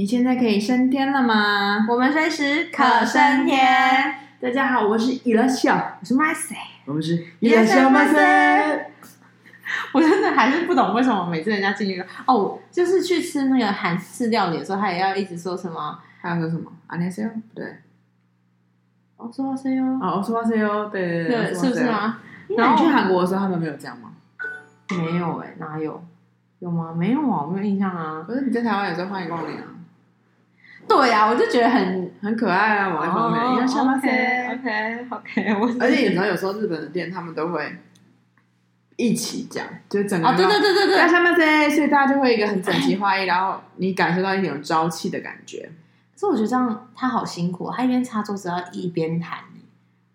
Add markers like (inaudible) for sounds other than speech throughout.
你现在可以升天了吗？我们随时可升天。大家好，我是 Elias，我是 Macy，我们是 Elias Macy。我真的还是不懂为什么每次人家进去哦，就是去吃那个韩式料理的时候，他也要一直说什么，他要说什么。Anasio，对，我说话 C O，哦，我说话 C O，对对对，是不是啊？那你去韩国的时候，他们没有这样吗？没有哎，哪有？有吗？没有啊，我没有印象啊。可是你在台湾也是欢迎光临啊。对呀、啊，我就觉得很很可爱啊，某一方面。因为什么？OK OK OK。而且你知道，有时候日本的店他们都会一起讲，就整个啊，对对对对对，什么所以大家就会一个很整齐划一，然后你感受到一点有朝气的感觉。可是我觉得这样他好辛苦，他一边擦桌子，要一边弹。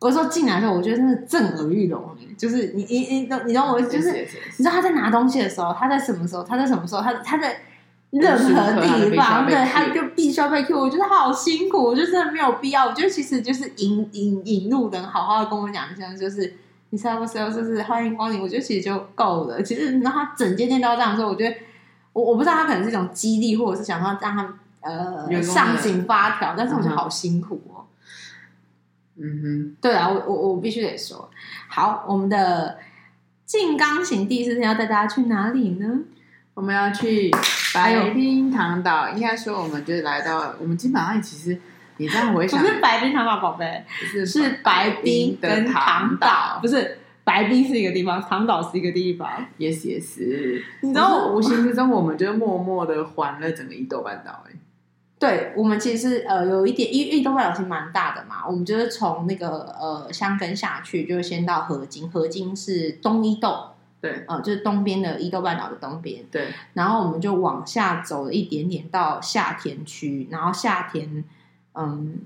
我说进来的时候，我觉得真的震耳欲聋，就是你你你你知道我就是你知道他在拿东西的时候，他在什么时候，他在什么时候，他他在。任何地方，对，他就必须要被 Q。我觉得好辛苦，我就真的没有必要。我觉得其实就是引引引路人，好好的跟我讲一下，就是你知道不知道，就是欢迎光临。我觉得其实就够了。其实你知道他整间店都要这样说，我觉得我我不知道他可能是一种激励，或者是想要让他呃上紧发条，但是我觉得好辛苦哦。嗯哼，对啊，我我我必须得说，好，我们的静冈行第四天要带大家去哪里呢？我们要去白冰糖岛，应该说我们就是来到，我们基本上其实你这样回想，(laughs) 不是白冰糖岛，宝贝，是是白冰跟糖岛，不是白冰是一个地方，糖岛是一个地方，yes yes，你知道无形之中我们就默默的环了整个伊豆半岛，哎，对，我们其实呃有一点，因为伊豆半岛其实蛮大的嘛，我们就是从那个呃箱根下去，就先到河津，河津是东伊豆。对，呃，就是东边的伊豆半岛的东边。对，然后我们就往下走了一点点到下田区，然后下田，嗯，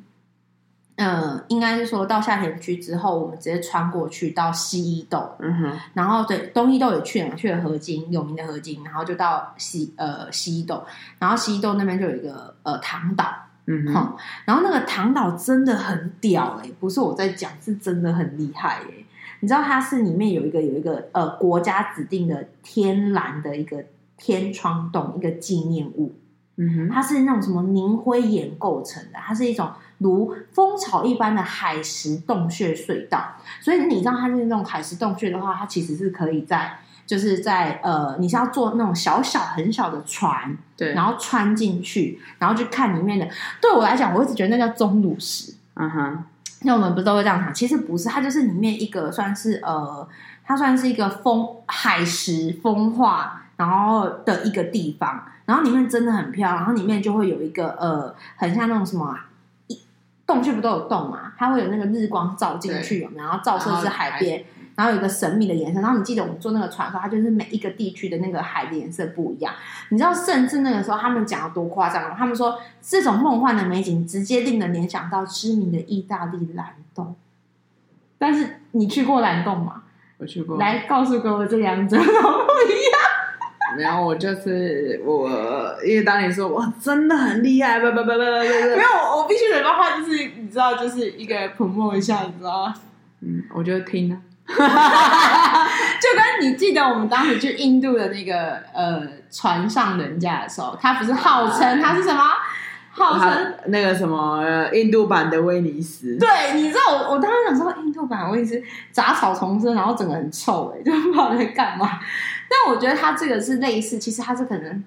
呃，应该是说到下田区之后，我们直接穿过去到西伊豆。嗯哼，然后对，东伊豆也去了，去了河津，有名的河津，然后就到西呃西伊豆，然后西伊豆那边就有一个呃唐岛。嗯哼，嗯，然后那个唐岛真的很屌哎，不是我在讲，是真的很厉害哎。你知道它是里面有一个有一个呃国家指定的天然的一个天窗洞，一个纪念物。嗯哼，它是那种什么凝灰岩构成的，它是一种如蜂巢一般的海蚀洞穴隧道。所以你知道它是那种海蚀洞穴的话，它其实是可以在就是在呃你是要坐那种小小很小的船，对，然后穿进去，然后去看里面的。对我来讲，我一直觉得那叫钟乳石。嗯哼。那我们不是都会这样想？其实不是，它就是里面一个算是呃，它算是一个风海蚀风化然后的一个地方，然后里面真的很漂亮，然后里面就会有一个呃，很像那种什么一洞穴不都有洞嘛？它会有那个日光照进去，有没有？然后照射至海边。然后有一个神秘的颜色，然后你记得我们坐那个船的时候，它就是每一个地区的那个海的颜色不一样。你知道，甚至那个时候他们讲的多夸张吗？他们说这种梦幻的美景直接令人联想到知名的意大利蓝洞。但是你去过。蓝洞吗？我去过。来告诉各位，这两者都不一样。没有，我就是我，因为当你说哇，真的很厉害，不不不不不不，没有，我必须得的话就是你知道，就是一个捧梦一下，你知道吗？嗯，我就听了。(laughs) 就跟你记得我们当时去印度的那个呃船上人家的时候，他不是号称他是什么？号称那个什么印度版的威尼斯？对，你知道我我当时想说印度版威尼斯杂草丛生，然后整个很臭哎，就不知道在干嘛。但我觉得它这个是类似，其实它是可能，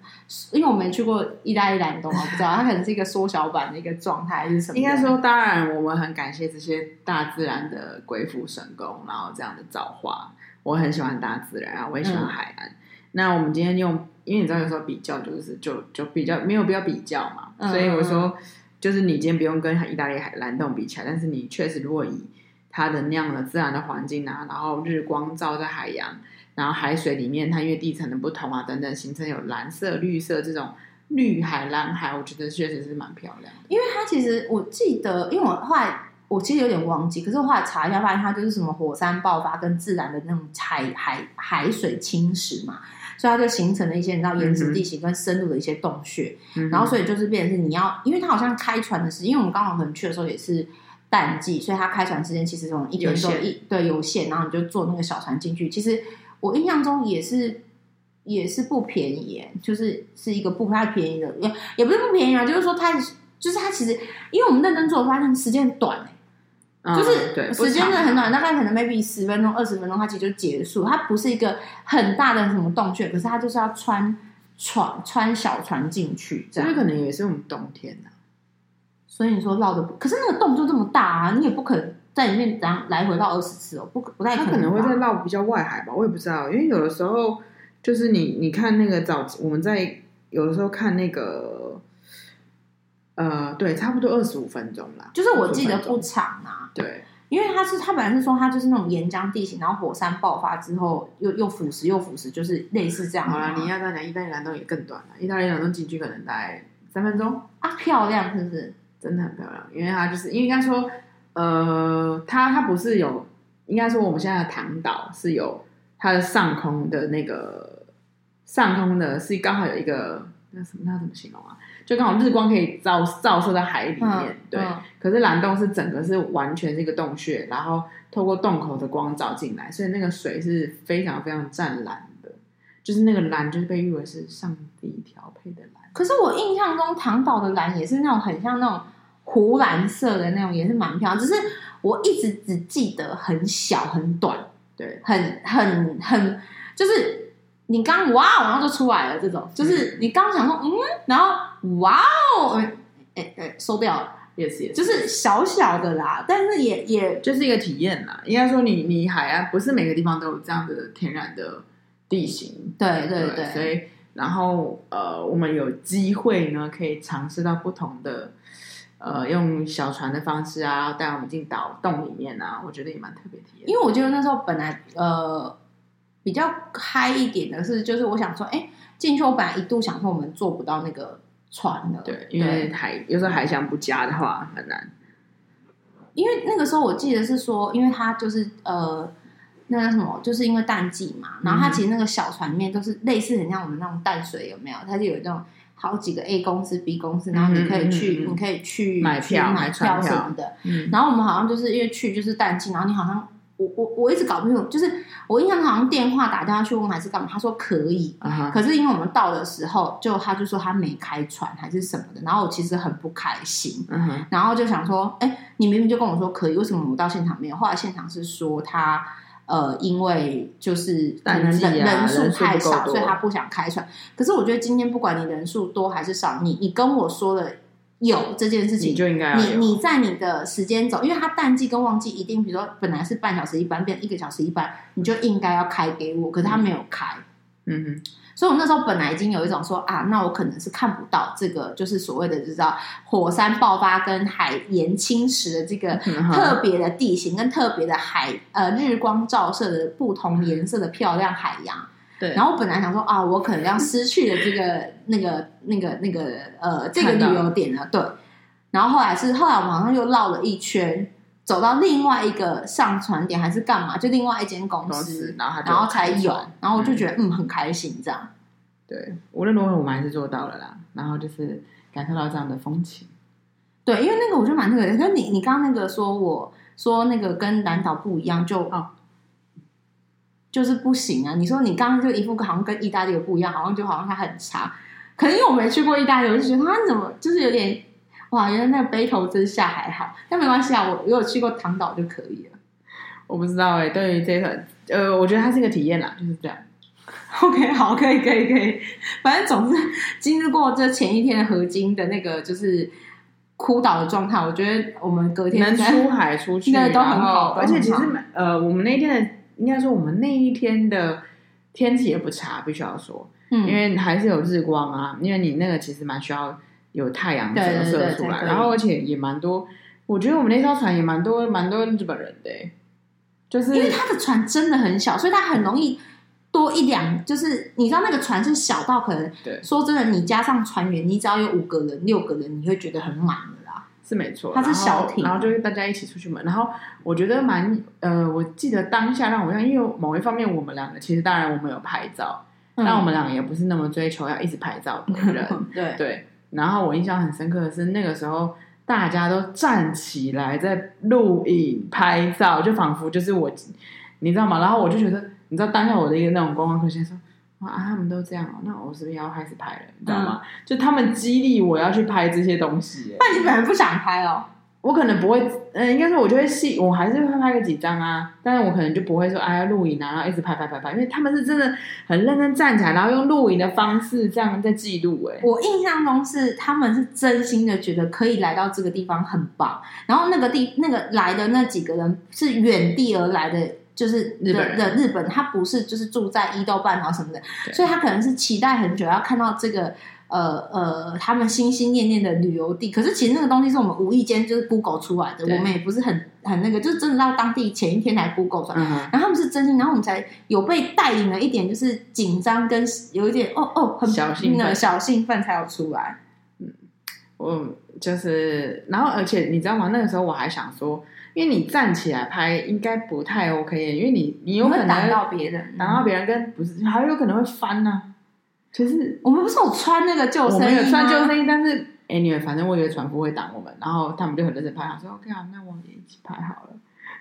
因为我没去过意大利蓝洞，啊不知道它可能是一个缩小版的一个状态，还是什么？应该说，当然我们很感谢这些大自然的鬼斧神工，然后这样的造化。我很喜欢大自然啊，我也喜欢海岸。嗯、那我们今天用，因为你知道有时候比较就是就就比较没有必要比较嘛，嗯、所以我说就是你今天不用跟意大利海蓝洞比起来，但是你确实如果以它的那样的自然的环境啊，然后日光照在海洋。然后海水里面，它因为地层的不同啊，等等，形成有蓝色、绿色这种绿海、蓝海，我觉得确实是蛮漂亮的。因为它其实我记得，因为我后来我其实有点忘记，可是我后来查一下，发现它就是什么火山爆发跟自然的那种海海海水侵蚀嘛，所以它就形成了一些你知道岩石地形跟深入的一些洞穴。嗯、然后所以就是变成是你要，因为它好像开船的时间，因为我们刚好可能去的时候也是淡季，所以它开船时间其实从一点多一对有限，然后你就坐那个小船进去，其实。我印象中也是也是不便宜，就是是一个不太便宜的，也也不是不便宜啊，就是说它就是它其实，因为我们认真做，发现时间短，嗯、就是时间真的很短，大概可能 maybe 十分钟、二十分钟，它其实就结束。它不是一个很大的什么洞穴，可是它就是要穿船、穿小船进去，这样可能也是我们冬天的、啊。所以你说绕的不，可是那个洞就这么大啊，你也不可能在里面来来回绕二十次哦，不不太可能。它可能会在绕比较外海吧，我也不知道，因为有的时候就是你你看那个早，我们在有的时候看那个，呃，对，差不多二十五分钟啦，就是我记得不长啊，对，因为它是它本来是说它就是那种岩浆地形，然后火山爆发之后又又腐蚀又腐蚀，就是类似这样。好啦，你要再讲意大利蓝洞也更短了，意大利蓝洞进去可能大概三分钟啊，漂亮是不是？真的很漂亮，因为它就是因为应该说，呃，它它不是有，应该说我们现在的唐岛是有它的上空的那个上空的，是刚好有一个那什么，那怎么形容啊？就刚好日光可以照照射在海里面，嗯、对。嗯、可是蓝洞是整个是完全是一个洞穴，然后透过洞口的光照进来，所以那个水是非常非常湛蓝的，就是那个蓝就是被誉为是上帝调配的蓝。可是我印象中唐岛的蓝也是那种很像那种。湖蓝色的那种也是蛮漂亮，只是我一直只记得很小很短，对，很很很，就是你刚哇，然后就出来了这种，就是你刚想说嗯，然后哇哦，哎哎哎，收掉了，也是也是，就是小小的啦，但是也也就是一个体验啦。应该说你你海岸不是每个地方都有这样的天然的地形，对对对，所以然后呃，我们有机会呢，可以尝试到不同的。呃，用小船的方式啊，带我们进岛洞里面啊，我觉得也蛮特别体验。因为我觉得那时候本来呃比较嗨一点的是，就是我想说，哎，进去我本来一度想说我们坐不到那个船的，对，因为海有时候海象不佳的话很难。因为那个时候我记得是说，因为它就是呃那个什么，就是因为淡季嘛，然后它其实那个小船里面都是类似很像我们那种淡水有没有？它就有那种。好几个 A 公司、B 公司，然后你可以去，你可以去买票、买票什么的。然后我们好像就是因为去就是淡季，然后你好像我我我一直搞不清楚，就是我印象好像电话打电话去问还是干嘛，他说可以，可是因为我们到的时候就他就说他没开船还是什么的，然后我其实很不开心，然后就想说，哎，你明明就跟我说可以，为什么我到现场没有？后来现场是说他。呃，因为就是可能人人数太少，所以他不想开船。可是我觉得今天不管你人数多还是少，你你跟我说了有这件事情，你就应该你你在你的时间走，因为他淡季跟旺季一定，比如说本来是半小时一班，变一个小时一班，你就应该要开给我。可是他没有开，嗯哼。所以，我那时候本来已经有一种说啊，那我可能是看不到这个，就是所谓的就，知道火山爆发跟海盐侵蚀的这个特别的地形，跟特别的海呃日光照射的不同颜色的漂亮海洋。对。然后我本来想说啊，我可能要失去了这个那个那个那个呃这个旅游点了。对。然后后来是后来我们好像又绕了一圈。走到另外一个上传点还是干嘛？就另外一间公司，然后然后才有，然后我就觉得嗯，嗯很开心这样。对，无论如何我们还是做到了啦。然后就是感受到这样的风情。对，因为那个我就蛮那个，跟你你刚刚那个说我说那个跟南岛不一样，就、哦、就是不行啊。你说你刚刚就一副好像跟意大利不一样，好像就好像它很差。可能因为我没去过意大利，我就觉得它怎么就是有点。哇，原来那个北头真下还好，但没关系啊，我如果去过唐岛就可以了。我不知道哎、欸，对于这个，呃，我觉得它是一个体验啦，就是这样。OK，好，可以，可以，可以。反正总是，经历过这前一天的合金的那个就是枯岛的状态，我觉得我们隔天能出海出去，(laughs) 那都很好。而且其实，呃，我们那天的应该说，我们那一天的天气也不差，必须要说，嗯，因为还是有日光啊，因为你那个其实蛮需要。有太阳折射出来，然后而且也蛮多，我觉得我们那艘船也蛮多蛮多日本人的，就是因为他的船真的很小，所以他很容易多一两，就是你知道那个船是小到可能，对，说真的，你加上船员，你只要有五个人、六个人，你会觉得很满的啦，是没错。它是小艇，然后就是大家一起出去玩，然后我觉得蛮呃，我记得当下让我像，因为某一方面我们两个其实当然我们有拍照，但我们两个也不是那么追求要一直拍照的人，(laughs) 对对。然后我印象很深刻的是，那个时候大家都站起来在录影拍照，就仿佛就是我，你知道吗？然后我就觉得，你知道当下我的一个那种观光客先说，啊，他们都这样哦，那我是不是要开始拍了？你知道吗？嗯、就他们激励我要去拍这些东西。那你本来不想拍哦？我可能不会，嗯、呃，应该说，我就会细，我还是会拍个几张啊。但是我可能就不会说，哎呀，录影啊，然后一直拍拍拍拍，因为他们是真的很认真站起来，然后用录影的方式这样在记录。哎，我印象中是他们是真心的觉得可以来到这个地方很棒。然后那个地那个来的那几个人是远地而来的，就是日本的日本，他不是就是住在伊豆半岛什么的，所以他可能是期待很久要看到这个。呃呃，他们心心念念的旅游地，可是其实那个东西是我们无意间就是 Google 出来的，我们也不是很很那个，就是真的到当地前一天才 Google 出来。嗯、然后他们是真心，然后我们才有被带领了一点，就是紧张跟有一点哦哦很小兴奋，小兴奋才有出来。嗯，我就是，然后而且你知道吗？那个时候我还想说，因为你站起来拍应该不太 OK，因为你你有可能挡到别人，挡到别人跟不是还有可能会翻呢、啊。其实我们不是有穿那个救生衣吗？我们有穿救生衣，但是 anyway，反正我以为船夫会挡我们，然后他们就很认真拍，说 (laughs) OK 啊，那我们也一起拍好了。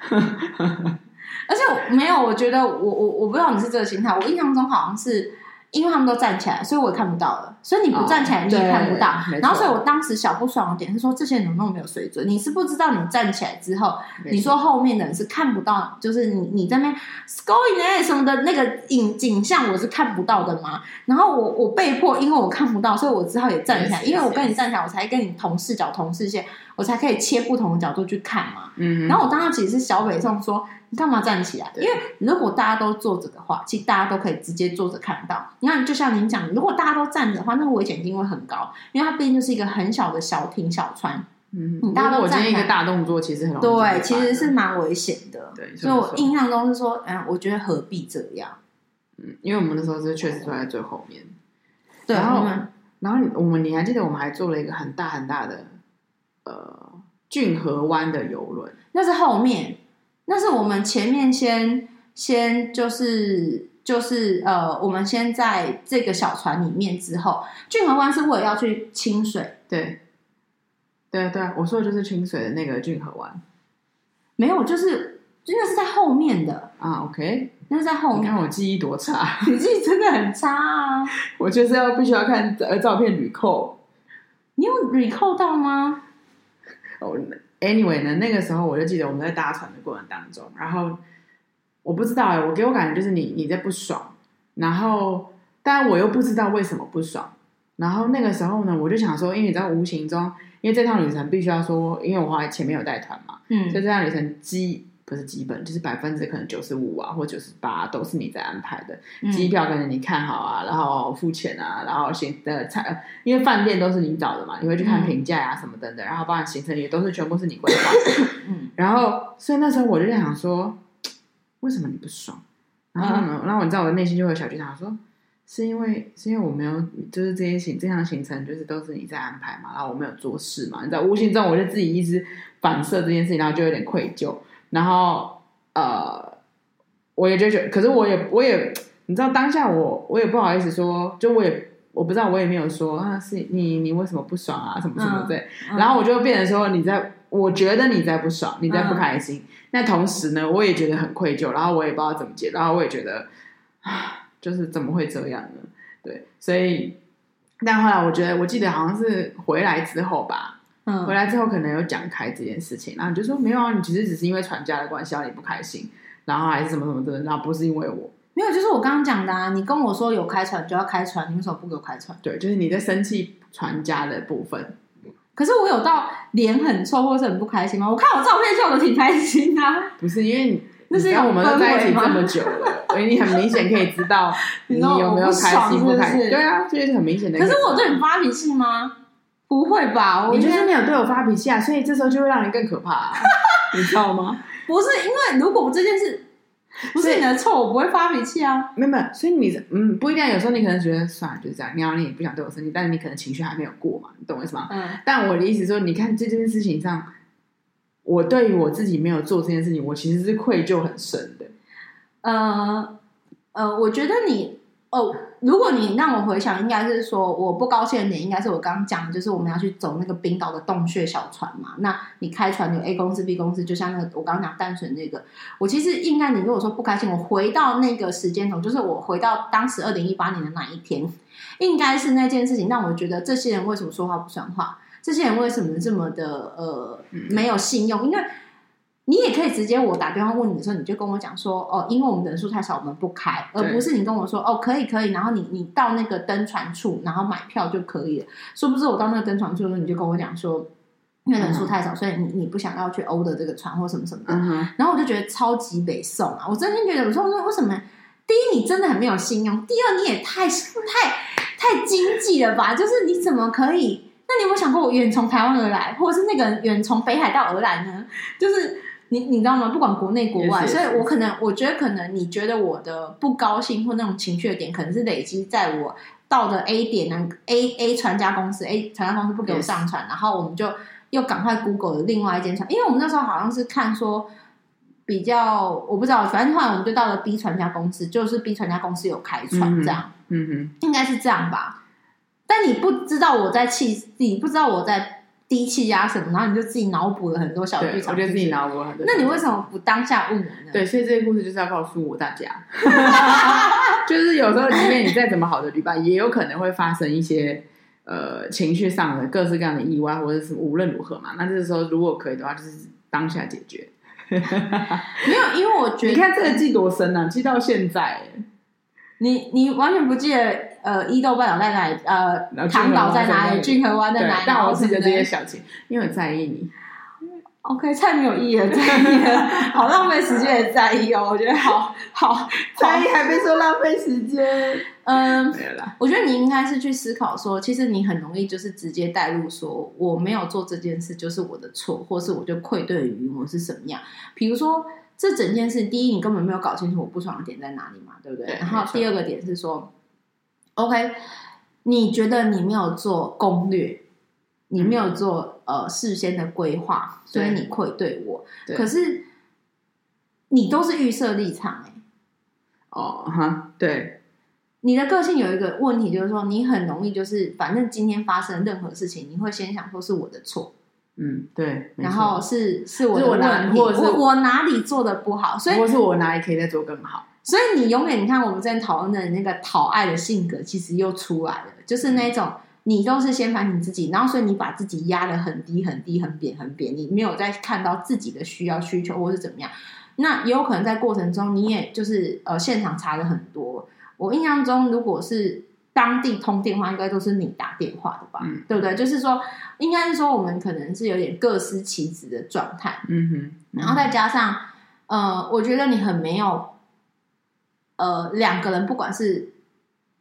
(laughs) 而且我没有，我觉得我我我不知道你是这个心态，我印象中好像是。因为他们都站起来，所以我也看不到了。所以你不站起来，你也看不到。哦、然后，所以我当时小不爽的点是说，这些人怎么那么没有水准？你是不知道你站起来之后，你说后面的人是看不到，就是你你在那边 scoring 什么的那个影景象，我是看不到的嘛。然后我我被迫，因为我看不到，所以我只好也站起来。因为我跟你站起来，我才跟你同视角、同视线，我才可以切不同的角度去看嘛。嗯。然后我当时其实是小北宋说。你干嘛站起来？对因为如果大家都坐着的话，其实大家都可以直接坐着看到。你看，就像您讲，如果大家都站着的话，那个危险性会很高，因为它毕竟就是一个很小的小艇小船。嗯，你大家都站一个大动作其实很容易对，其实是蛮危险的。对，所以我印象中是说，嗯，我觉得何必这样？嗯，因为我们那时候是确实坐在最后面。对，然后，然后我们你还记得我们还做了一个很大很大的呃骏河湾的游轮，那是后面。那是我们前面先先就是就是呃，我们先在这个小船里面之后，骏河湾是为了要去清水，对，对对，我说的就是清水的那个骏河湾，没有，就是真的是在后面的啊。OK，那是在后面。你看我记忆多差，你记忆真的很差啊！(laughs) 我就是要必须要看呃照片旅扣，你有旅扣到吗？哦。Anyway 呢，那个时候我就记得我们在搭船的过程当中，然后我不知道哎，我给我感觉就是你你在不爽，然后但我又不知道为什么不爽，然后那个时候呢，我就想说，因为你知道无形中，因为这趟旅程必须要说，因为我后来前面有带团嘛，嗯，所以这趟旅程基。不是基本，就是百分之可能九十五啊，或九十八都是你在安排的。机票可能你看好啊，然后付钱啊，然后行的菜，因为饭店都是你找的嘛，你会去看评价啊什么等等，然后包含行程也都是全部是你规划。嗯，然后所以那时候我就在想说，为什么你不爽？然后呢，然后你知道我的内心就会有小剧场说，是因为是因为我没有，就是这些行这项行程就是都是你在安排嘛，然后我没有做事嘛，你知道无形中我就自己一直反射这件事情，然后就有点愧疚。然后，呃，我也就觉得，可是我也，我也，你知道，当下我，我也不好意思说，就我也，我不知道，我也没有说啊，是你，你为什么不爽啊，什么什么对。嗯、然后我就变成说，你在，我觉得你在不爽，你在不开心。嗯、那同时呢，我也觉得很愧疚，然后我也不知道怎么解，然后我也觉得，啊，就是怎么会这样呢？对，所以，但后来我觉得，我记得好像是回来之后吧。嗯，回来之后可能有讲开这件事情，然后你就说没有啊，你其实只是因为传家的关系让你不开心，然后还是什么什么的，然后不是因为我，没有，就是我刚刚讲的啊，你跟我说有开船就要开船，你为什么不给我开船？对，就是你在生气传家的部分。可是我有到脸很臭或是很不开心吗？我看我照片笑的挺开心啊。不是因为你，那是因为我们都在一起这么久了，所以你很明显可以知道你有没有开心不开心。对啊，这就是很明显的。可是我对你发脾气吗？不会吧？我你就是没有对我发脾气啊，所以这时候就会让人更可怕，啊，(laughs) 你知道吗？不是，因为如果这件事不是你的错，我不会发脾气啊。没有没有，所以你嗯不一定，有时候你可能觉得算了，就是这样，你要你也不想对我生气，但是你可能情绪还没有过嘛，你懂我意思吗？嗯。但我的意思说，你看这件事情上，我对于我自己没有做这件事情，我其实是愧疚很深的。呃呃，我觉得你哦。如果你让我回想，应该是说我不高兴的点，应该是我刚刚讲的，就是我们要去走那个冰岛的洞穴小船嘛。那你开船有 A 公司、B 公司，就像那个我刚刚讲淡水那个，我其实应该你如果说不开心，我回到那个时间轴，就是我回到当时二零一八年的那一天，应该是那件事情让我觉得这些人为什么说话不算话，这些人为什么这么的呃没有信用，因为。你也可以直接我打电话问你的时候，你就跟我讲说哦，因为我们人数太少，我们不开，而不是你跟我说哦，可以可以，然后你你到那个登船处，然后买票就可以了。殊不知我到那个登船处的时候，你就跟我讲说，因为人数太少，所以你你不想要去欧的这个船或什么什么的。嗯、然后我就觉得超级北宋啊！我真心觉得，我说我说为什么？第一，你真的很没有信用；第二，你也太太太经济了吧？就是你怎么可以？那你有没有想过，我远从台湾而来，或者是那个远从北海道而来呢？就是。你你知道吗？不管国内国外.所以我可能我觉得可能你觉得我的不高兴或那种情绪的点，可能是累积在我到的 A 点呢，A A 船家公司 A 船家公司不给我上船，yes. 然后我们就又赶快 Google 了另外一间船，因为我们那时候好像是看说比较我不知道，反正后来我们就到了 B 船家公司，就是 B 船家公司有开船这样，嗯哼，应该是这样吧？但你不知道我在气，你不知道我在。低气压什么，然后你就自己脑补了很多小剧场。我觉得自己脑补了很多。那你为什么不当下问我呢？对，所以这个故事就是要告诉我大家，(laughs) 就是有时候即便你再怎么好的旅伴，也有可能会发生一些呃情绪上的各式各样的意外，或者是无论如何嘛。那这个时候如果可以的话，就是当下解决。(laughs) 没有，因为我觉得你看这个记多深啊，记到现在。你你完全不记得。呃，伊豆半岛在哪里？呃，唐岛在哪里？骏河湾在哪里？但我记得这些小情，因为我在意你。OK，太没有意义了，在意了，好浪费时间也在意哦。我觉得好好在意，还被说浪费时间。嗯，没。我觉得你应该是去思考说，其实你很容易就是直接带入说，我没有做这件事就是我的错，或是我就愧对于我是什么样。比如说，这整件事，第一，你根本没有搞清楚我不爽的点在哪里嘛，对不对？对，然后第二个点是说。OK，你觉得你没有做攻略，你没有做呃事先的规划，所以你愧对我。对，可是你都是预设立场哎。哦哈，对。你的个性有一个问题，就是说你很容易就是，反正今天发生任何事情，你会先想说是我的错。嗯，对。然后是是我的问题，或者是我我哪里做的不好，所以或是我哪里可以再做更好。所以你永远，你看我们之前讨论的那个讨爱的性格，其实又出来了，就是那种你都是先反省自己，然后所以你把自己压得很低很低很扁很扁，你没有在看到自己的需要需求或是怎么样，那也有可能在过程中你也就是呃现场查了很多。我印象中，如果是当地通电话，应该都是你打电话的吧？嗯，对不对？就是说，应该是说我们可能是有点各司其职的状态。嗯哼，然后再加上呃，我觉得你很没有。呃，两个人不管是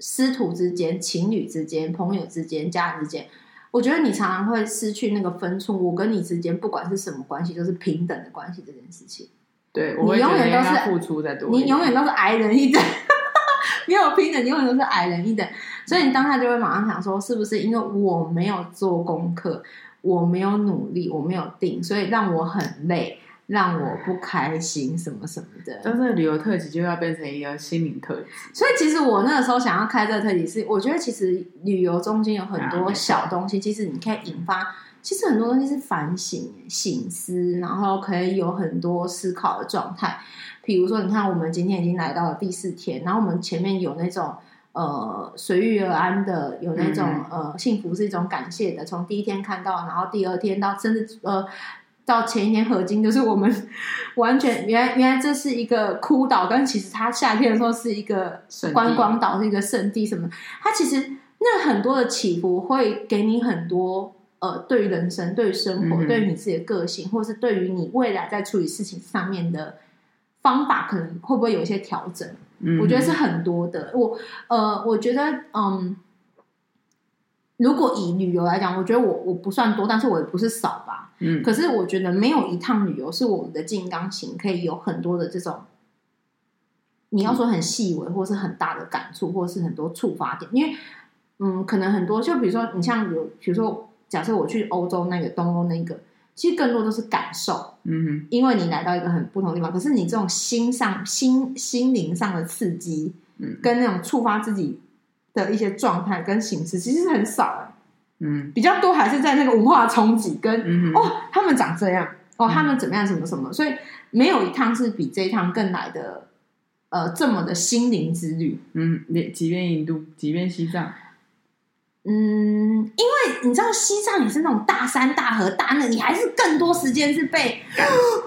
师徒之间、情侣之间、朋友之间、家人之间，我觉得你常常会失去那个分寸。我跟你之间不管是什么关系，都是平等的关系。这件事情，对，我你永远都是付出在多，你永远都是矮人一等，(laughs) 没有平等，你永远都是矮人一等。所以你当下就会马上想说，是不是因为我没有做功课，我没有努力，我没有定，所以让我很累。让我不开心，什么什么的。但是旅游特辑就要变成一个心灵特辑。所以其实我那个时候想要开这个特辑，是我觉得其实旅游中间有很多小东西，其实你可以引发，其实很多东西是反省、醒思，然后可以有很多思考的状态。比如说，你看我们今天已经来到了第四天，然后我们前面有那种呃随遇而安的，有那种、嗯、呃幸福是一种感谢的，从第一天看到，然后第二天到甚至呃。到前一天合金，就是我们 (laughs) 完全原来原来这是一个枯岛，但其实它夏天的时候是一个观光岛，是一个圣地什么。它其实那很多的起伏会给你很多呃，对于人生、对于生活、嗯、对于你自己的个性，或是对于你未来在处理事情上面的方法，可能会不会有一些调整？嗯、我觉得是很多的。我呃，我觉得嗯。如果以旅游来讲，我觉得我我不算多，但是我也不是少吧。嗯，可是我觉得没有一趟旅游是我们的金刚行可以有很多的这种，你要说很细微或是很大的感触，或是很多触发点。因为，嗯，可能很多，就比如说你像有，比如说假设我去欧洲那个东欧那个，其实更多都是感受。嗯哼，因为你来到一个很不同的地方，可是你这种心上心心灵上的刺激，嗯，跟那种触发自己。的一些状态跟形式，其实很少哎。嗯，比较多还是在那个文化冲击跟、嗯、哦，他们长这样哦，他们怎么样，什么什么，所以没有一趟是比这一趟更来的呃这么的心灵之旅。嗯，你即便印度，即便西藏。嗯，因为你知道西藏也是那种大山大河大那，你还是更多时间是被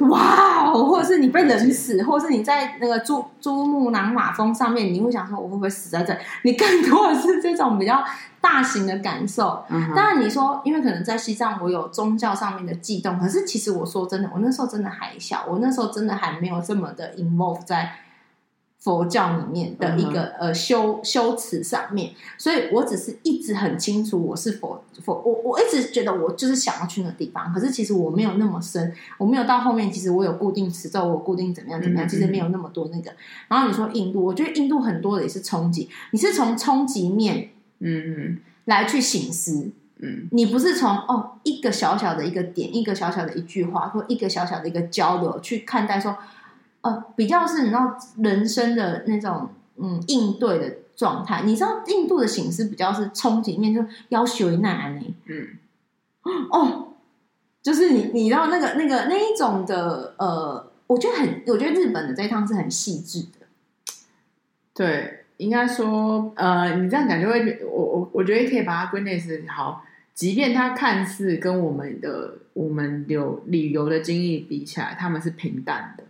哇哦，或者是你被冷死，或者是你在那个珠珠穆朗玛峰上面，你会想说我会不会死在这？你更多的是这种比较大型的感受。嗯、当然你说，因为可能在西藏我有宗教上面的悸动，可是其实我说真的，我那时候真的还小，我那时候真的还没有这么的 involve 在。佛教里面的一个、嗯、呃修修辞上面，所以我只是一直很清楚我是佛佛，我我一直觉得我就是想要去那个地方，可是其实我没有那么深，我没有到后面，其实我有固定持咒，我固定怎么样怎么样，其实没有那么多那个。然后你说印度，我觉得印度很多的也是冲击，你是从冲击面嗯嗯。来去醒思，嗯，你不是从哦一个小小的一个点，一个小小的一句话，或一个小小的一个交流去看待说。呃，比较是你知道人生的那种嗯应对的状态，你知道印度的形式比较是憧憬面，就要求一难呢，嗯，哦，就是你你知道那个那个那一种的呃，我觉得很，我觉得日本的这一趟是很细致的，对，应该说呃，你这样讲就会，我我我觉得可以把它归类是好，即便它看似跟我们的我们有旅游的经历比起来，他们是平淡的。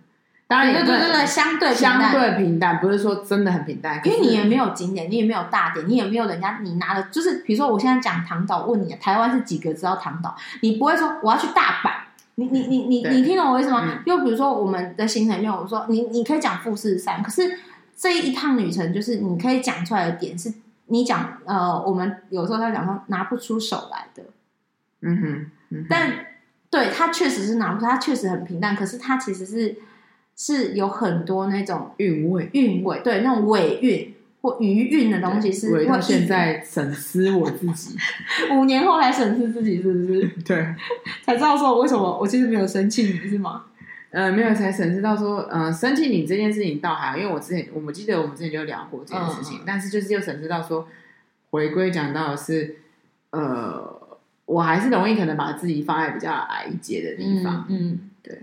当然，对对对对，相对相对平淡，不是说真的很平淡，因为你也没有景点，你也没有大点，你也没有人家你拿的，就是比如说我现在讲唐岛，问你台湾是几个知道唐岛？你不会说我要去大阪，你你你你你听懂我意思吗？嗯、又比如说我们的行程里面，我说你你可以讲富士山，可是这一趟旅程就是你可以讲出来的点是，你讲呃，我们有时候在讲说拿不出手来的，嗯哼，嗯哼，但对他确实是拿不出，他确实很平淡，可是他其实是。是有很多那种韵味，韵味，对，那种尾韵或余韵的东西是。我到现在审思我自己，(laughs) 五年后来审视自己，是不是？(laughs) 对，才知道说为什么我其实没有生气你，是吗？呃，没有，才审视到说，呃，生气你这件事情倒还好，因为我之前我们记得我们之前就聊过这件事情，嗯、但是就是又审视到说，回归讲到的是，呃，我还是容易可能把自己放在比较矮一阶的地方，嗯，嗯对。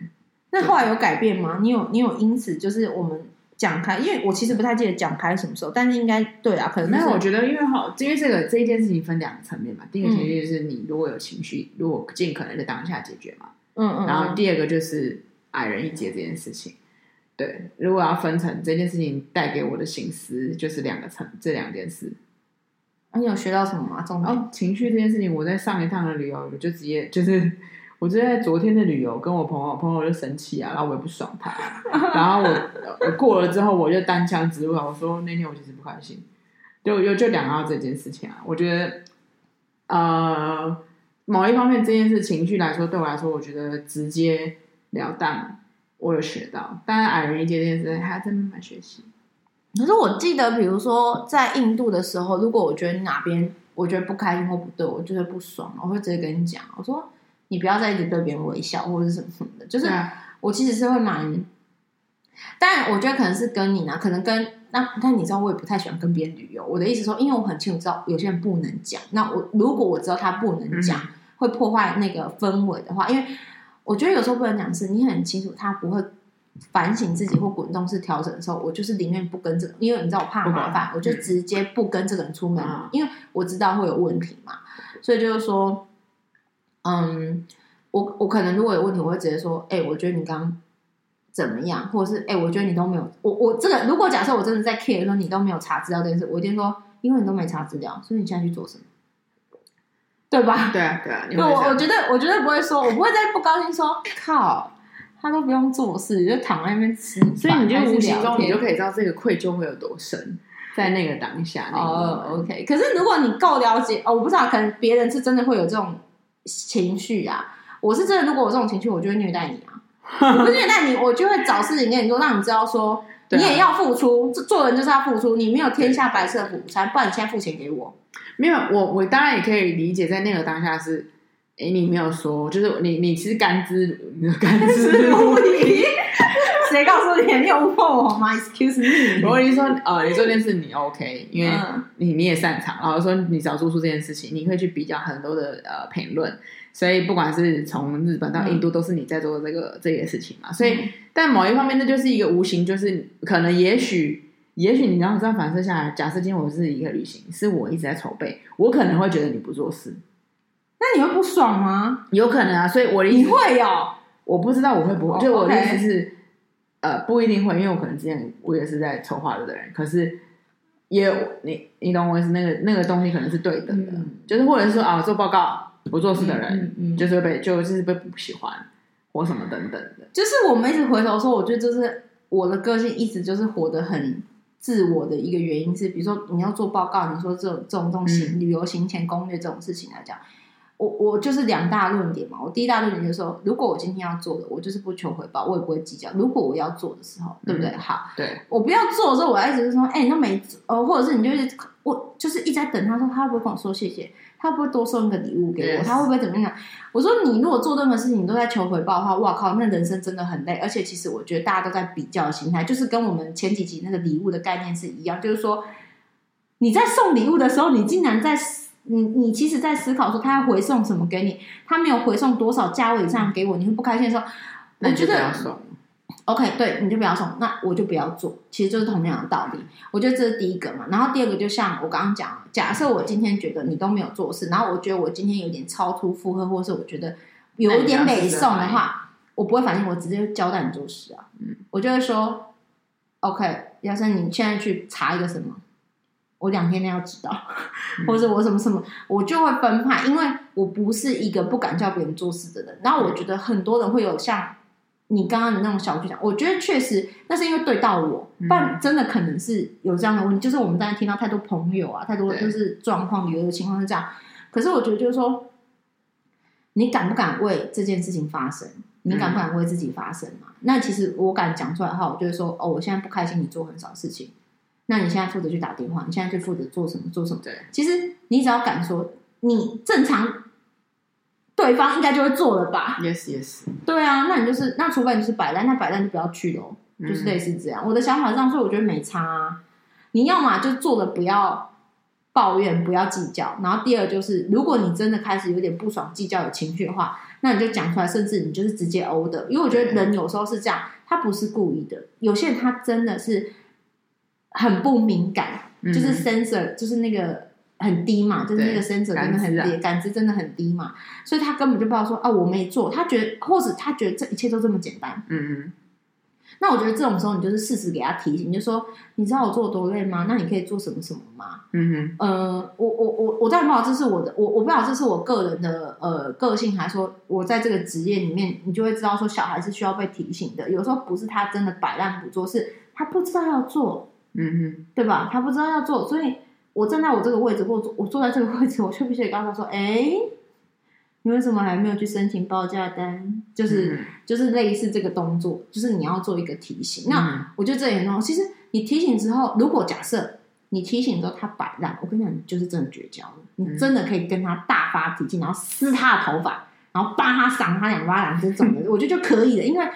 那后来有改变吗？你有你有因此就是我们讲开，因为我其实不太记得讲开什么时候，但是应该对啊，可能、就是、没有。我觉得因为好，因为这个这一件事情分两个层面嘛。第一个层面就是你如果有情绪，嗯、如果尽可能的当下解决嘛。嗯，嗯嗯。然后第二个就是矮人一截这件事情。对，如果要分成这件事情带给我的心思，就是两个层，这两件事。啊，你有学到什么吗？重点、哦、情绪这件事情，我在上一趟的旅游我就直接就是。我就在昨天的旅游，跟我朋友朋友就生气啊，然后我也不爽他，然后我我过了之后，我就单枪直入，我说那天我其实不开心，就就就讲到这件事情啊。我觉得，呃，某一方面这件事情绪来说，对我来说，我觉得直接了当，我有学到。当然，矮人一截这件事还要再慢慢学习。可是我记得，比如说在印度的时候，如果我觉得哪边我觉得不开心或不对，我觉得不爽，我会直接跟你讲，我说。你不要再一直对别人微笑或者是什么什么的，就是我其实是会蛮，但我觉得可能是跟你呢，可能跟那但你知道我也不太喜欢跟别人旅游。我的意思说，因为我很清楚知道有些人不能讲，那我如果我知道他不能讲，会破坏那个氛围的话，因为我觉得有时候不能讲是，你很清楚他不会反省自己或滚动式调整的时候，我就是宁愿不跟这个，因为你知道我怕麻烦，我就直接不跟这个人出门，因为我知道会有问题嘛，所以就是说。嗯，我我可能如果有问题，我会直接说，哎、欸，我觉得你刚刚怎么样，或者是，哎、欸，我觉得你都没有，我我这个如果假设我真的在 care 的时候，你都没有查资料这件事，我一定说，因为你都没查资料，所以你现在去做什么，对吧？对啊，对啊，我我觉得我绝对不会说，我不会再不高兴说，靠，他都不用做事，就躺在那边吃，所以你就无形中你就可以知道这个愧疚会有多深，在那个当下。哦、oh,，OK，可是如果你够了解，哦，我不知道，可能别人是真的会有这种。情绪啊，我是真的。如果我这种情绪，我就会虐待你啊！我不虐待你，我就会找事情跟你说，让你知道说，你也要付出。做做人就是要付出，你没有天下白色午餐，不然你现在付钱给我。没有，我我当然也可以理解，在那个当下是，哎，你没有说，就是你你其实甘之甘之 (laughs) 如飴，谁告诉你？你有问我吗？Excuse me。(laughs) 我跟你说，呃，你做这件事你 OK，因为你你也擅长。然后说你只要做出这件事情，你可以去比较很多的呃评论。所以不管是从日本到印度，都是你在做这个、嗯、这些事情嘛。所以，但某一方面，那就是一个无形，就是可能也许也许你然后这样反射下来，假设今天我是一个旅行，是我一直在筹备，我可能会觉得你不做事，那你会不爽吗？有可能啊。所以我的意思你会哦。我不知道我会不会，哦、就我的意思是.呃，不一定会，因为我可能之前我也是在筹划的人，可是也有你你懂我意思，那个那个东西可能是对等的，嗯、就是或者是说啊，做报告不做事的人，嗯嗯嗯、就是会被就是被不喜欢或什么等等的。就是我们一直回头说，我觉得就是我的个性一直就是活得很自我的一个原因是，比如说你要做报告，你说这种这种东西、嗯、旅游行前攻略这种事情来讲。我我就是两大论点嘛。我第一大论点就是说，如果我今天要做的，我就是不求回报，我也不会计较。如果我要做的时候，对不对？嗯、好，对，我不要做的时候，我还一直是说，哎，那没呃，或者是你就是我就是一直在等他说，他会不会跟我说谢谢？他会不会多送一个礼物给我.他会不会怎么样？我说你如果做任何事情你都在求回报的话，哇靠，那人生真的很累。而且其实我觉得大家都在比较的心态，就是跟我们前几集那个礼物的概念是一样，就是说你在送礼物的时候，你竟然在。你你其实，在思考说他要回送什么给你，他没有回送多少价位以上给我，你会不开心的时候，我觉得，OK，对，你就不要送，那我就不要做，其实就是同样的道理。我觉得这是第一个嘛，然后第二个就像我刚刚讲，假设我今天觉得你都没有做事，然后我觉得我今天有点超出负荷，或是我觉得有一点美送的话，我不会反应，我直接交代你做事啊，嗯，我就会说，OK，要是你现在去查一个什么。我两天内要知道，或者我什么什么，我就会分派，因为我不是一个不敢叫别人做事的人。然后我觉得很多人会有像你刚刚的那种小剧场，我觉得确实那是因为对到我，不然真的可能是有这样的问题。就是我们刚才听到太多朋友啊，太多就是状况，旅游的情况是这样。可是我觉得就是说，你敢不敢为这件事情发声？你敢不敢为自己发声嘛？那其实我敢讲出来的话，我就会说，哦，我现在不开心，你做很少事情。那你现在负责去打电话，你现在就负责做什么做什么？对，其实你只要敢说，你正常，对方应该就会做了吧？Yes, yes。对啊，那你就是那除非你是摆烂，那摆烂就不要去喽，就是类似这样。嗯、我的想法是这样，所以我觉得没差啊。你要嘛就做的不要抱怨，不要计较。然后第二就是，如果你真的开始有点不爽、计较、有情绪的话，那你就讲出来，甚至你就是直接殴的。因为我觉得人有时候是这样，他不是故意的。有些人他真的是。很不敏感，就是 sensor，、嗯、就是那个很低嘛，就是那个 sensor 真的很低，感知，真的很低嘛，所以他根本就不知道说啊，我没做，他觉得或者他觉得这一切都这么简单，嗯嗯。那我觉得这种时候，你就是适时给他提醒，你就说你知道我做的多累吗？那你可以做什么什么吗？嗯哼。呃，我我我我当然不知道这是我的，我我不知道这是我个人的呃个性，还是说我在这个职业里面，你就会知道说小孩是需要被提醒的。有时候不是他真的摆烂不做，是他不知道要做。嗯哼，对吧？他不知道要做，所以我站在我这个位置，或我坐在这个位置，(laughs) 我就必须得告诉他说：“哎，你为什么还没有去申请报价单？就是、嗯、就是类似这个动作，就是你要做一个提醒。嗯、那我觉得这也很重要。其实你提醒之后，如果假设你提醒之后他摆烂，我跟你讲，你就是真的绝交了。你真的可以跟他大发脾气，然后撕他的头发，然后扒他、赏他两巴掌这种的，我觉得就可以了，因为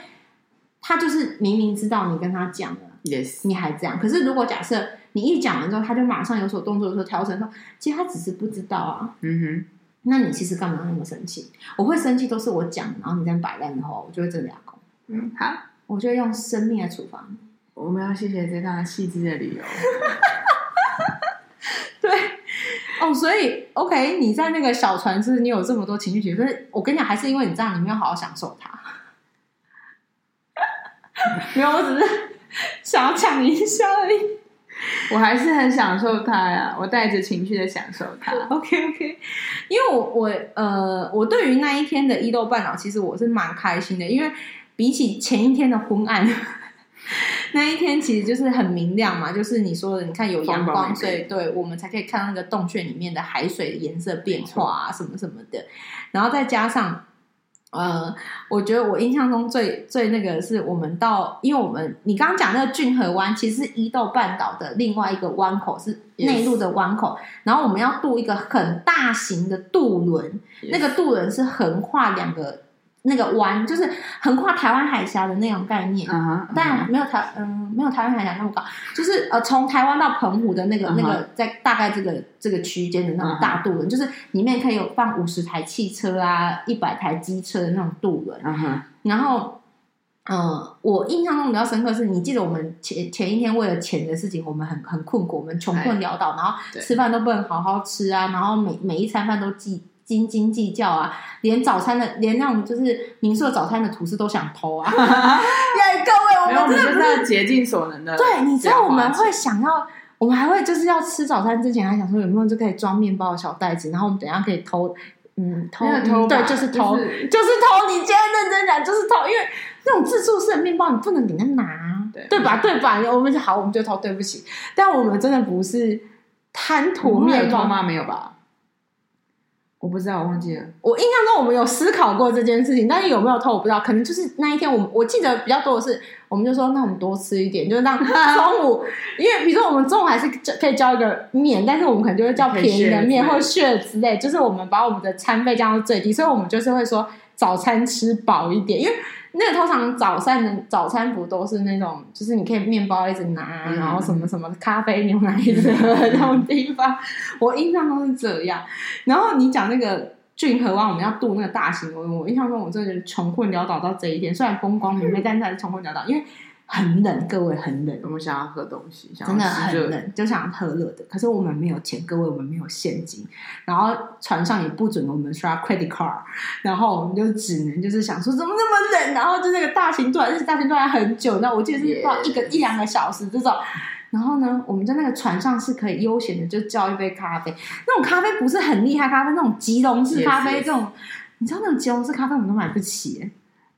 他就是明明知道你跟他讲了。” Yes，你还这样？可是如果假设你一讲完之后，他就马上有所动作，有所调整，说其实他只是不知道啊。嗯哼，那你其实干嘛那么生气？我会生气都是我讲，然后你在摆烂的话，我就会真的牙口。嗯，好，我就用生命来处罚你。我们要谢谢这段细致的理由。(laughs) 对，哦，所以 OK，你在那个小船是，你有这么多情绪起伏，可是我跟你讲，还是因为你这样，你没有好好享受它。(laughs) 没有，我只是。想要抢一下而已，我还是很享受它呀，我带着情绪的享受它。OK OK，因为我我呃，我对于那一天的伊豆半岛，其实我是蛮开心的，因为比起前一天的昏暗，(laughs) 那一天其实就是很明亮嘛，就是你说的，你看有阳光，所以对我们才可以看到那个洞穴里面的海水颜色变化啊，什么什么的，然后再加上。呃，我觉得我印象中最最那个是我们到，因为我们你刚刚讲那个骏河湾，其实是伊豆半岛的另外一个湾口，是内陆的湾口。然后我们要渡一个很大型的渡轮那个渡轮是横跨两个那个湾，就是横跨台湾海峡的那种概念。但没有台嗯没有台湾海峡那么高，就是呃从台湾到澎湖的那个、uh huh. 那个在大概这个这个区间的那种大渡轮，uh. 就是里面可以有放五十台汽车啊，一百台机车的那种渡轮。uh，huh. 然后嗯、呃，我印象中比较深刻是你记得我们前前一天为了钱的事情，我们很很困苦，我们穷困潦倒，哎、然后吃饭都不能好好吃啊，然后每每一餐饭都记。斤斤计较啊，连早餐的，连那种就是民宿早餐的吐司都想偷啊！(laughs) 耶，各位，我们真的是竭尽所能的。对，你知道我们会想要，我们还会就是要吃早餐之前还想说有没有就可以装面包的小袋子，然后我们等一下可以偷，嗯，偷，偷，对，就是偷，就是、就是偷。你今天认真讲就是偷，因为那种自助式的面包你不能给他拿，对，对吧？对吧？我们就好，我们就偷，对不起。但我们真的不是贪图面包吗？没有吧？我不知道，我忘记了。我印象中我们有思考过这件事情，但是有没有偷我不知道。可能就是那一天，我们我记得比较多的是，我们就说那我们多吃一点，就是让 (laughs) 中午，因为比如说我们中午还是可以叫一个面，但是我们可能就会叫便宜的面或者血之类，就是我们把我们的餐费降到最低，所以我们就是会说早餐吃饱一点，因为。那个通常早餐的早餐不都是那种，就是你可以面包一直拿，然后什么什么咖啡牛奶一直喝的那种地方。我印象中是这样。然后你讲那个俊河湾，我们要渡那个大型轮，我印象中我真的穷困潦倒到这一点。虽然风光明媚，但是还是穷困潦倒，因为。很冷，各位很冷。我们想要喝东西，真的很冷，就想喝热的。可是我们没有钱，各位，我们没有现金。然后船上也不准我们刷 credit card，然后我们就只能就是想说，怎么那么冷？然后就那个大型段，而且大型船很久，那我记得是到一个.一两个小时这种。然后呢，我们在那个船上是可以悠闲的就叫一杯咖啡，那种咖啡不是很厉害咖啡，那种吉隆式咖啡，这种.你知道那种吉隆式咖啡我们都买不起。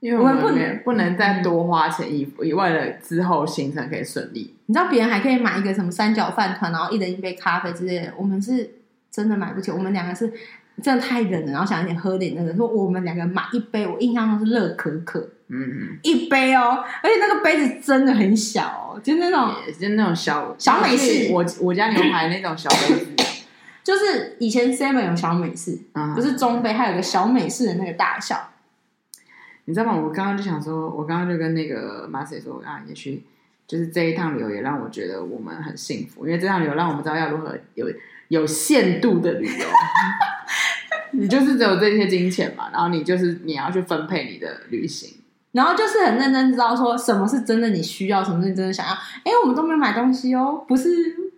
因为我们不能不能再多花钱以以外的之后行程可以顺利。你知道别人还可以买一个什么三角饭团，然后一人一杯咖啡之类的。我们是真的买不起，我们两个是真的太冷了，然后想一点喝点那个。说我们两个买一杯，我印象中是热可可，嗯嗯，一杯哦，而且那个杯子真的很小哦，就那种，就那种小小美式，我我家牛排那种小杯子，(coughs) 就是以前 Seven 有小美式，嗯、不是中杯，还有个小美式的那个大小。你知道吗？我刚刚就想说，我刚刚就跟那个马姐说啊，也许就是这一趟旅游也让我觉得我们很幸福，因为这趟旅游让我们知道要如何有有限度的旅游。(laughs) 你就是只有这些金钱嘛，然后你就是你要去分配你的旅行，然后就是很认真知道说什么是真的你需要，什么是真的想要。哎，我们都没有买东西哦，不是。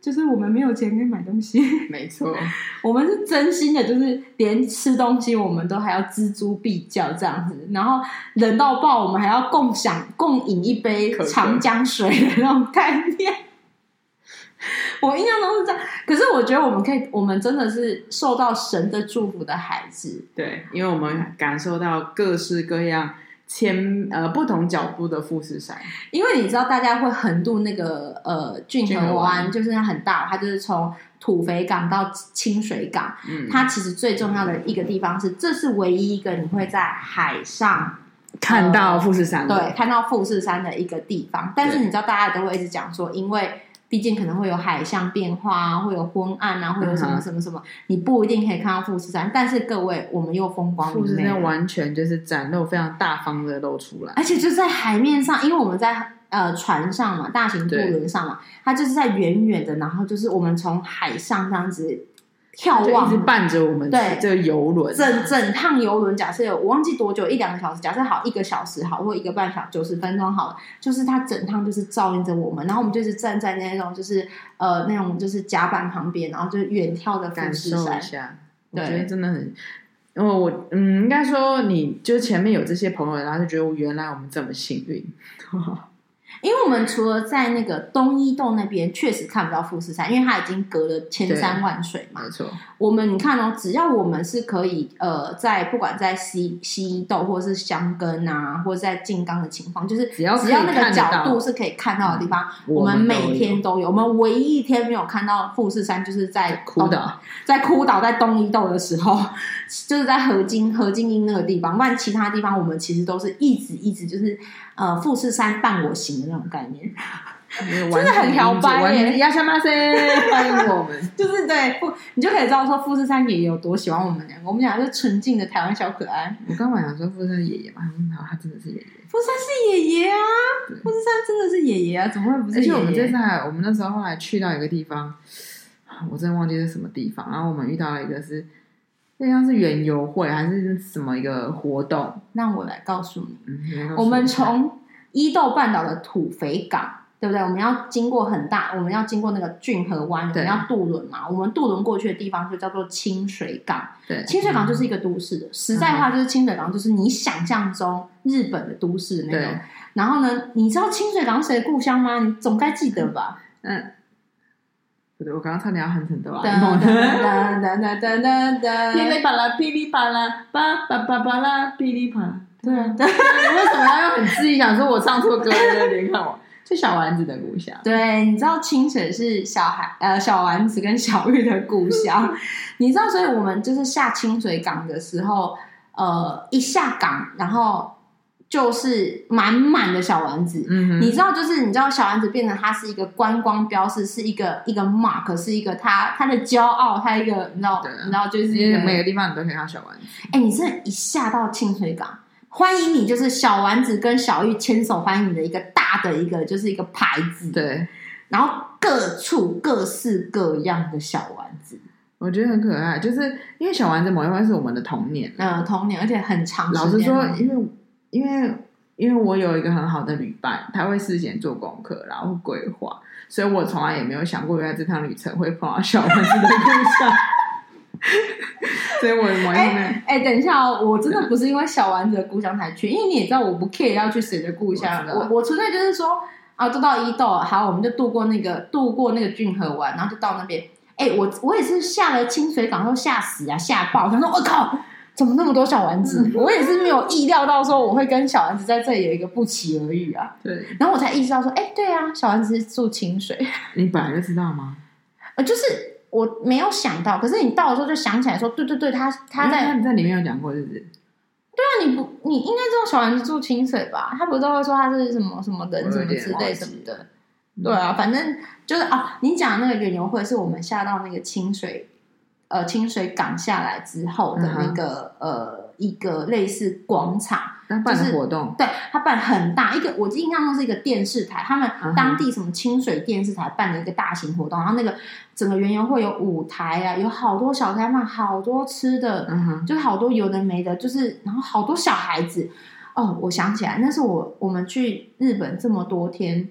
就是我们没有钱可以买东西，没错，(laughs) 我们是真心的，就是连吃东西我们都还要锱铢必较这样子，然后冷到爆，我们还要共享共饮一杯长江水的那种概念。(laughs) 我印象中是这样，可是我觉得我们可以，我们真的是受到神的祝福的孩子，对，因为我们感受到各式各样。千呃不同角度的富士山，因为你知道大家会横渡那个呃骏河湾，就是它很大，它就是从土肥港到清水港。嗯，它其实最重要的一个地方是，这是唯一一个你会在海上看到富士山，对，看到富士山的一个地方。但是你知道，大家都会一直讲说，因为。毕竟可能会有海象变化啊，会有昏暗啊，会有什么什么什么，你不一定可以看到富士山。但是各位，我们又风光明媚，富士山完全就是展露非常大方的露出来，而且就在海面上，因为我们在呃船上嘛，大型渡轮上嘛，它就是在远远的，然后就是我们从海上这样子。眺望，一直伴着我们，对这个游轮，整整趟游轮，假设有我忘记多久，一两个小时，假设好一个小时好，或一个半小时九十分钟好了，就是它整趟就是照应着我们，然后我们就是站在那种就是呃那种就是甲板旁边，然后就远眺的富士山，感受一下，对我觉得真的很，因为我嗯，应该说你就是前面有这些朋友，然后就觉得原来我们这么幸运。因为我们除了在那个东一洞那边确实看不到富士山，因为它已经隔了千山万水嘛。没错。我们你看哦，只要我们是可以呃，在不管在西西伊豆或者是箱根啊，或者在静冈的情况，就是只要只要那个角度是可以看到的地方，嗯、我们每天都有。我们唯一一天没有看到富士山，就是在哭岛，在哭岛在东伊豆的时候，(laughs) 就是在河津河津樱那个地方。不然其他地方，我们其实都是一直一直就是。呃，富士山伴我行的那种概念，真的很调白耶！亚夏马塞，欢迎我们。(laughs) 就是对富，你就可以知道说富士山爷爷有多喜欢我们两个。我们俩是纯净的台湾小可爱。我刚刚想说富士山爷爷嘛，好，他真的是爷爷。富士山是爷爷啊，富士山真的是爷爷啊，怎么会不是？而且我们这次还，我们那时候后来去到一个地方，我真的忘记是什么地方。然后我们遇到了一个是，那像是园游会还是什么一个活动？让我来告诉你，嗯、我们从伊豆半岛的土肥港。对不对？我们要经过很大，我们要经过那个骏河湾，我们要渡轮嘛。我们渡轮过去的地方就叫做清水港。对，清水港就是一个都市的。嗯、实在话，就是清水港就是你想象中日本的都市的那种。然后呢，你知道清水港是谁的故乡吗？你总该记得吧？(laughs) 嗯。不对，我刚刚差点要哼成的啊？哒哒哒哒哒哒哒，噼里啪啦，噼里啪啦，叭叭叭叭啦，噼里啪啦。对啊。(laughs) 你为什么要用很自意想说我唱错歌了？你看我。是小丸子的故乡。对，你知道清水是小孩呃小丸子跟小玉的故乡。(laughs) 你知道，所以我们就是下清水港的时候，呃，一下港，然后就是满满的小丸子。嗯哼，你知道，就是你知道小丸子变成它是一个观光标志，是一个一个 mark，是一个它它的骄傲，它一个你知道，对你知道，就是每个地方你都可以看到小丸子。哎，你真的一下到清水港。欢迎你，就是小丸子跟小玉牵手欢迎你的一个大的一个，就是一个牌子。对，然后各处各式各样的小丸子，我觉得很可爱。就是因为小丸子某一方是我们的童年，嗯，童年，而且很长。老实说，因为因为因为我有一个很好的旅伴，他会事先做功课，然后规划，所以我从来也没有想过，原来这趟旅程会碰到小丸子的故乡。(laughs) 所以我的哎哎，等一下哦，我真的不是因为小丸子的故乡才去，因为你也知道我不 care 要去谁的故乡的。我我纯粹就是说啊，都到伊豆，好，我们就渡过那个渡过那个骏河湾，然后就到那边。哎，我我也是下了清水港后吓死啊，吓爆！他说我靠，怎么那么多小丸子？我也是没有意料到说我会跟小丸子在这里有一个不期而遇啊。对，然后我才意识到说，哎，对啊，小丸子是住清水。你本来就知道吗？(laughs) 呃，就是。我没有想到，可是你到的时候就想起来说，对对对，他他在他在里面有讲过，是不是？对啊，你不你应该知道小丸子住清水吧？他不是都会说他是什么什么人什么之类什么的。对啊，反正就是啊，你讲的那个远游会是我们下到那个清水呃清水港下来之后的那个、嗯、呃一个类似广场。他办的活动，对他办很大一个，我印象中是一个电视台，他们当地什么清水电视台办的一个大型活动，然后那个整个园游会有舞台啊，有好多小摊贩，好多吃的，嗯哼，就是好多有的没的，就是然后好多小孩子。哦，我想起来，那是我我们去日本这么多天。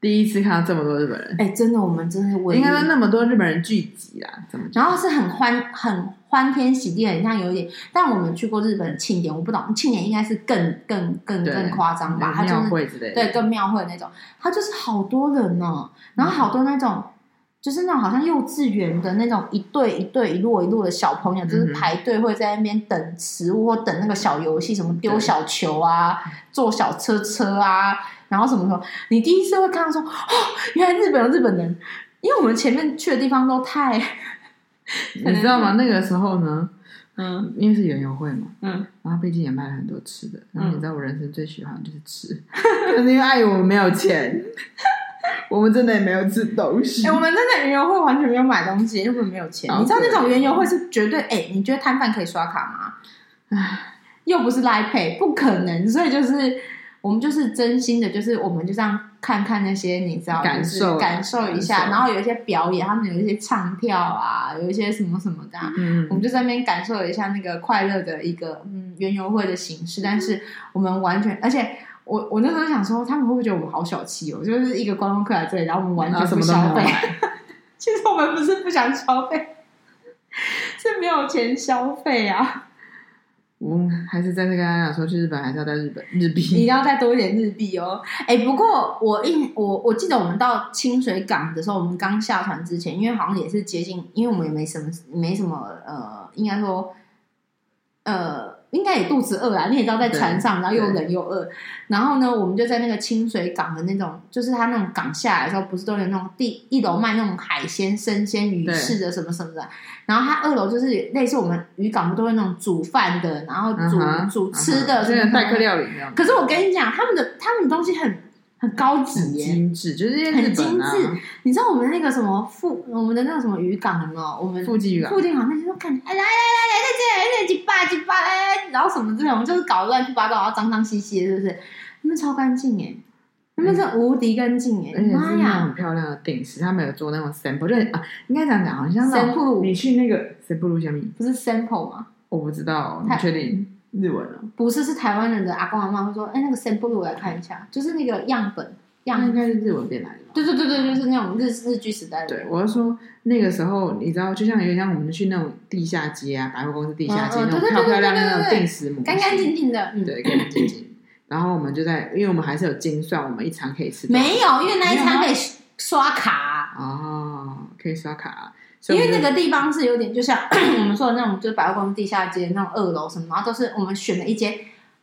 第一次看到这么多日本人，哎，真的，我们真的应该说那么多日本人聚集啦，怎么？然后是很欢很欢天喜地，很像有一点。但我们去过日本庆典，我不懂庆典应该是更更更更夸张吧？它就是庙会之类的，对，更庙会那种，它就是好多人呢，然后好多那种，就是那种好像幼稚园的那种一对一对一摞一摞的小朋友，就是排队会在那边等食物或等那个小游戏，什么丢小球啊，坐小车车啊。然后什么什么，你第一次会看到说，哦，原来日本有日本人，因为我们前面去的地方都太，(laughs) 你知道吗？那个时候呢，嗯，因为是园游会嘛，嗯，然后毕竟也卖了很多吃的，然后你知道我人生最喜欢就是吃，(laughs) 可是因为碍于我们没有钱，我们真的也没有吃东西。哎，我们真的园游会完全没有买东西，因为没有钱。你知道那种园游会是绝对，哎，你觉得摊贩可以刷卡吗？唉，又不是 Line Pay，不可能，所以就是。我们就是真心的，就是我们就这样看看那些，你知道，感受感受一下，然后有一些表演，他们有一些唱跳啊，有一些什么什么的，嗯，我们就在那边感受一下那个快乐的一个嗯园游会的形式。但是我们完全，而且我我那时候想说，他们会不会觉得我们好小气哦？就是一个观光客来这里，然后我们完全不消费。(laughs) 其实我们不是不想消费，是没有钱消费啊。我还是在这跟大家讲说，去日本还是要带日本日币，你要带多一点日币哦。哎，不过我印我我记得我们到清水港的时候，我们刚下船之前，因为好像也是接近，因为我们也没什么没什么呃，应该说呃。应该也肚子饿啊，你也知道在船上，然后又冷又饿，然后呢，我们就在那个清水港的那种，就是它那种港下来的时候，不是都有那种第一楼卖那种海鲜、生鲜鱼翅的什么什么的，然后它二楼就是类似我们渔港不都会那种煮饭的，然后煮煮吃的，这个待客料理。可是我跟你讲，他们的他们的东西很很高级耶，精致，就是很精致。你知道我们那个什么附，我们的那个什么渔港有没有？我们附近渔港，附近好像那些都看，哎来来来来来这来这几把几把来，然后什么这种就是搞乱七八糟，然后脏脏兮兮的，是不是？他们超干净哎，他们是无敌干净哎，而且是那种很漂亮的定时，他们有做那种 sample，就是啊，应该这样讲，好像 sample，你去那个 sample 下面不是 sample 吗？我不知道，你确定？日文啊？不是，是台湾人的阿公阿妈会说，哎，那个 sample 我来看一下，就是那个样本，样应该是日文变来的。对对对对，就是那种日日剧时代的。对，我是说那个时候，你知道，就像有点像我们去那种地下街啊，百货公司地下街那种漂漂亮亮那种定时模，干干净净的，对，干干净净。然后我们就在，因为我们还是有精算，我们一餐可以吃。没有，因为那一餐可以刷卡。哦，可以刷卡。因为那个地方是有点，就像 (clears throat) 我们说的那种，就是百货公司地下街那种二楼什么，然后都是我们选了一间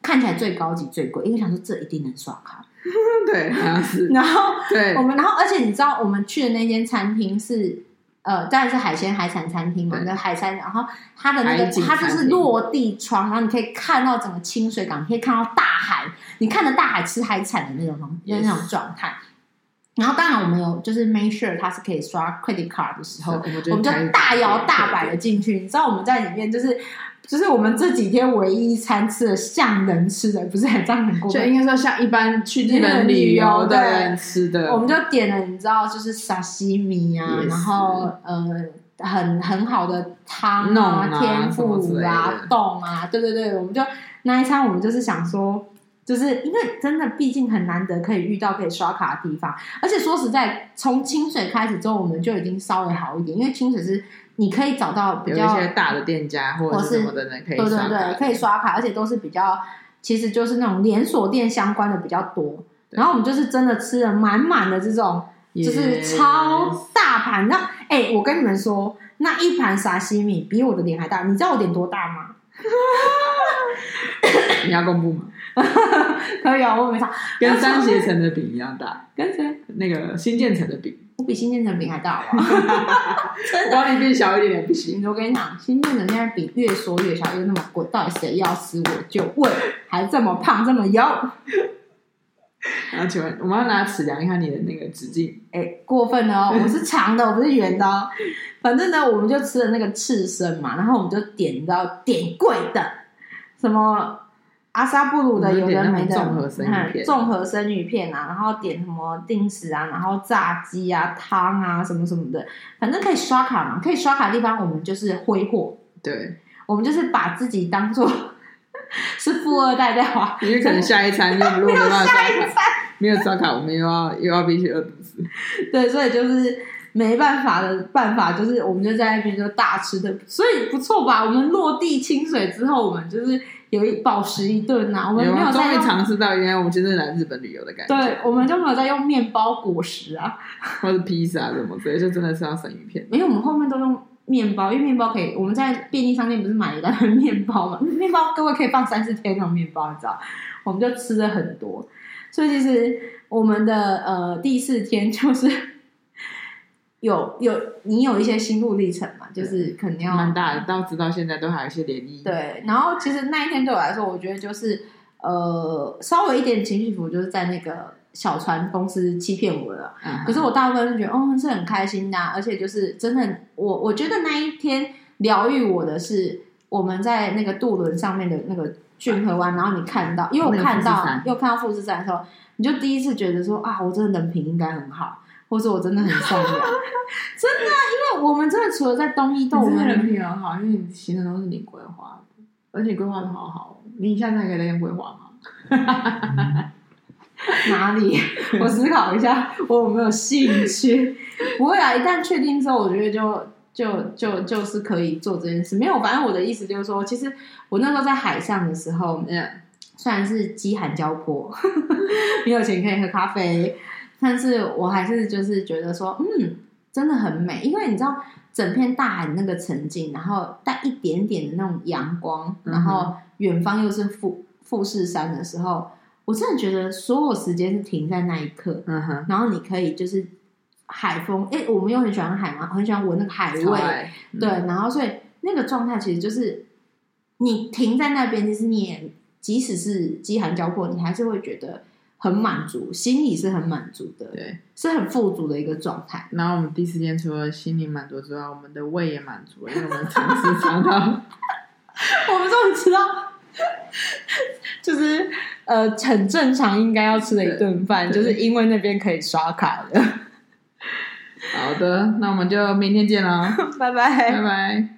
看起来最高级、最贵，因为想说这一定能刷卡。(laughs) 对，(laughs) 好像是。然后，对，我们然后，而且你知道，我们去的那间餐厅是呃，当然是海鲜海产餐厅嘛，那海产，然后它的那个它就是落地窗，然后你可以看到整个清水港，你可以看到大海，你看着大海吃海产的那种那种状态。然后当然我们有就是 make sure 它是可以刷 credit card 的时候，我们就大摇大摆的进去。你知道我们在里面就是就是我们这几天唯一一餐吃的像人吃的，不是很像很过分，就应该说像一般去日本旅游的人吃的。我们就点了，你知道就是沙西米啊，然后呃很很好的汤啊、天妇啊、冻啊，对对对，我们就那一餐我们就是想说。就是因为真的，毕竟很难得可以遇到可以刷卡的地方，而且说实在，从清水开始之后，我们就已经稍微好一点，因为清水是你可以找到比较有一些大的店家或者是什么的人可以刷卡，对对对，可以刷卡，而且都是比较，其实就是那种连锁店相关的比较多。然后我们就是真的吃了满满的这种，就是超大盘。那哎，我跟你们说，那一盘沙西米比我的脸还大，你知道我脸多大吗？(laughs) 你要公布吗？(laughs) 可以啊，我没差。跟三协城的饼一样大。跟谁？那个新建成的饼。我比新建成饼还大好 (laughs) 真的。我帮你变小一点点不行。我跟你讲，新建成现在饼越缩越小，又那么贵，到底谁要吃？我就问，还这么胖，这么油。然后请问，我们要拿尺量一下你的那个直径。哎、欸，过分了哦！我是长的，我不是圆的哦。(laughs) 反正呢，我们就吃了那个刺身嘛，然后我们就点到点贵的，什么？阿萨布鲁的有的没的综合生鱼片，综合生鱼片啊，然后点什么定时啊，然后炸鸡啊、汤啊什么什么的，反正可以刷卡嘛，可以刷卡的地方我们就是挥霍。对，我们就是把自己当做 (laughs) 是富二代在花，因为可能下一餐又 (laughs) 没有办法刷卡，没有刷卡，我们又要又要必须饿肚子。对，所以就是没办法的办法，就是我们就在那边就大吃的，所以不错吧？我们落地清水之后，我们就是。有一饱食一顿呐、啊，我们没有终于尝试到原来我们真的来日本旅游的感觉。对，我们就没有在用面包果实啊，(laughs) 或者披萨什么，所以就真的是要生鱼片。没有我们后面都用面包，因为面包可以，我们在便利商店不是买一袋面包嘛？(laughs) 面包各位可以放三四天那种面包，你知道？我们就吃了很多，所以其实我们的呃第四天就是。有有，你有一些心路历程嘛？就是肯定要蛮大的，到直到现在都还有一些涟漪。对，然后其实那一天对我来说，我觉得就是呃，稍微一点情绪服，就是在那个小船公司欺骗我了。嗯、可是我大部分是觉得，哦，是很开心的、啊，而且就是真的，我我觉得那一天疗愈我的是我们在那个渡轮上面的那个骏河湾，然后你看到，因为我看到又看到富士山的时候，你就第一次觉得说啊，我真的人品应该很好。或者我真的很善良，(laughs) 真的，因为我们真的除了在东一豆，我们人品很好，因为你行程都是你规划的，而且规划的好好。你现在还可以再规划吗？(laughs) 哪里？(laughs) 我思考一下，我有没有兴趣？不会啊，一旦确定之后，我觉得就就就就是可以做这件事。没有，反正我的意思就是说，其实我那时候在海上的时候，嗯，虽然是饥寒交迫，没有钱可以喝咖啡。但是我还是就是觉得说，嗯，真的很美，因为你知道整片大海那个沉静，然后带一点点的那种阳光，然后远方又是富富士山的时候，我真的觉得所有时间是停在那一刻。嗯哼，然后你可以就是海风，哎，我们又很喜欢海嘛，很喜欢闻那个海味，嗯、对，然后所以那个状态其实就是你停在那边，其实你也即使是饥寒交迫，你还是会觉得。很满足，心里是很满足的，对，是很富足的一个状态。然后我们第四天除了心理满足之外，我们的胃也满足了，因为我们尝试尝到，我们终于吃到，(laughs) 就是呃很正常应该要吃的一顿饭，就是因为那边可以刷卡的。好的，那我们就明天见了，(laughs) 拜拜，拜拜。